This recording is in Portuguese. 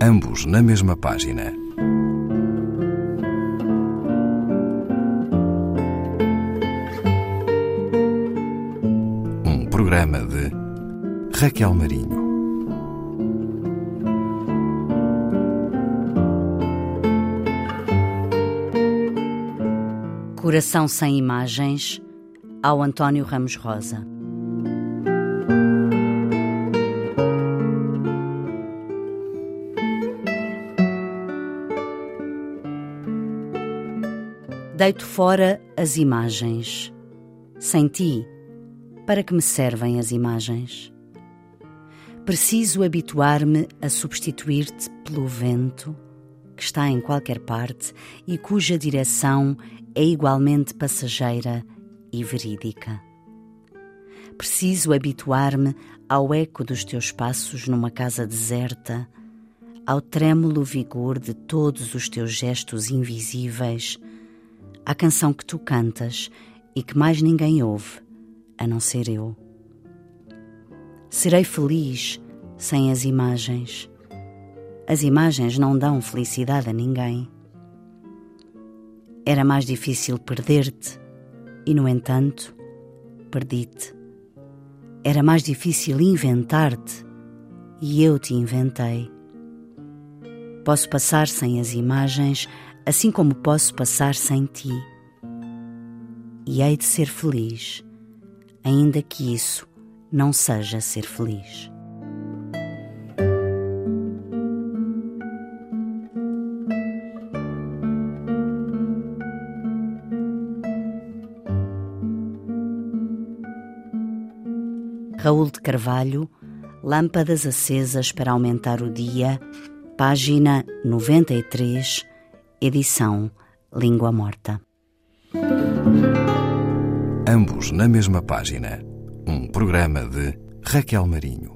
ambos na mesma página. Um programa de Raquel Marinho. Coração sem imagens, ao António Ramos Rosa. Deito fora as imagens. Sem ti, para que me servem as imagens? Preciso habituar-me a substituir-te pelo vento que está em qualquer parte e cuja direção é igualmente passageira e verídica. Preciso habituar-me ao eco dos teus passos numa casa deserta, ao trêmulo vigor de todos os teus gestos invisíveis à canção que tu cantas e que mais ninguém ouve, a não ser eu. Serei feliz sem as imagens. As imagens não dão felicidade a ninguém. Era mais difícil perder-te e, no entanto, perdi-te. Era mais difícil inventar-te e eu te inventei. Posso passar sem as imagens assim como posso passar sem ti. E hei de ser feliz, ainda que isso não seja ser feliz. Raul de Carvalho, Lâmpadas acesas para aumentar o dia, página 93 edição Língua Morta. Ambos na mesma página. Um programa de Raquel Marinho.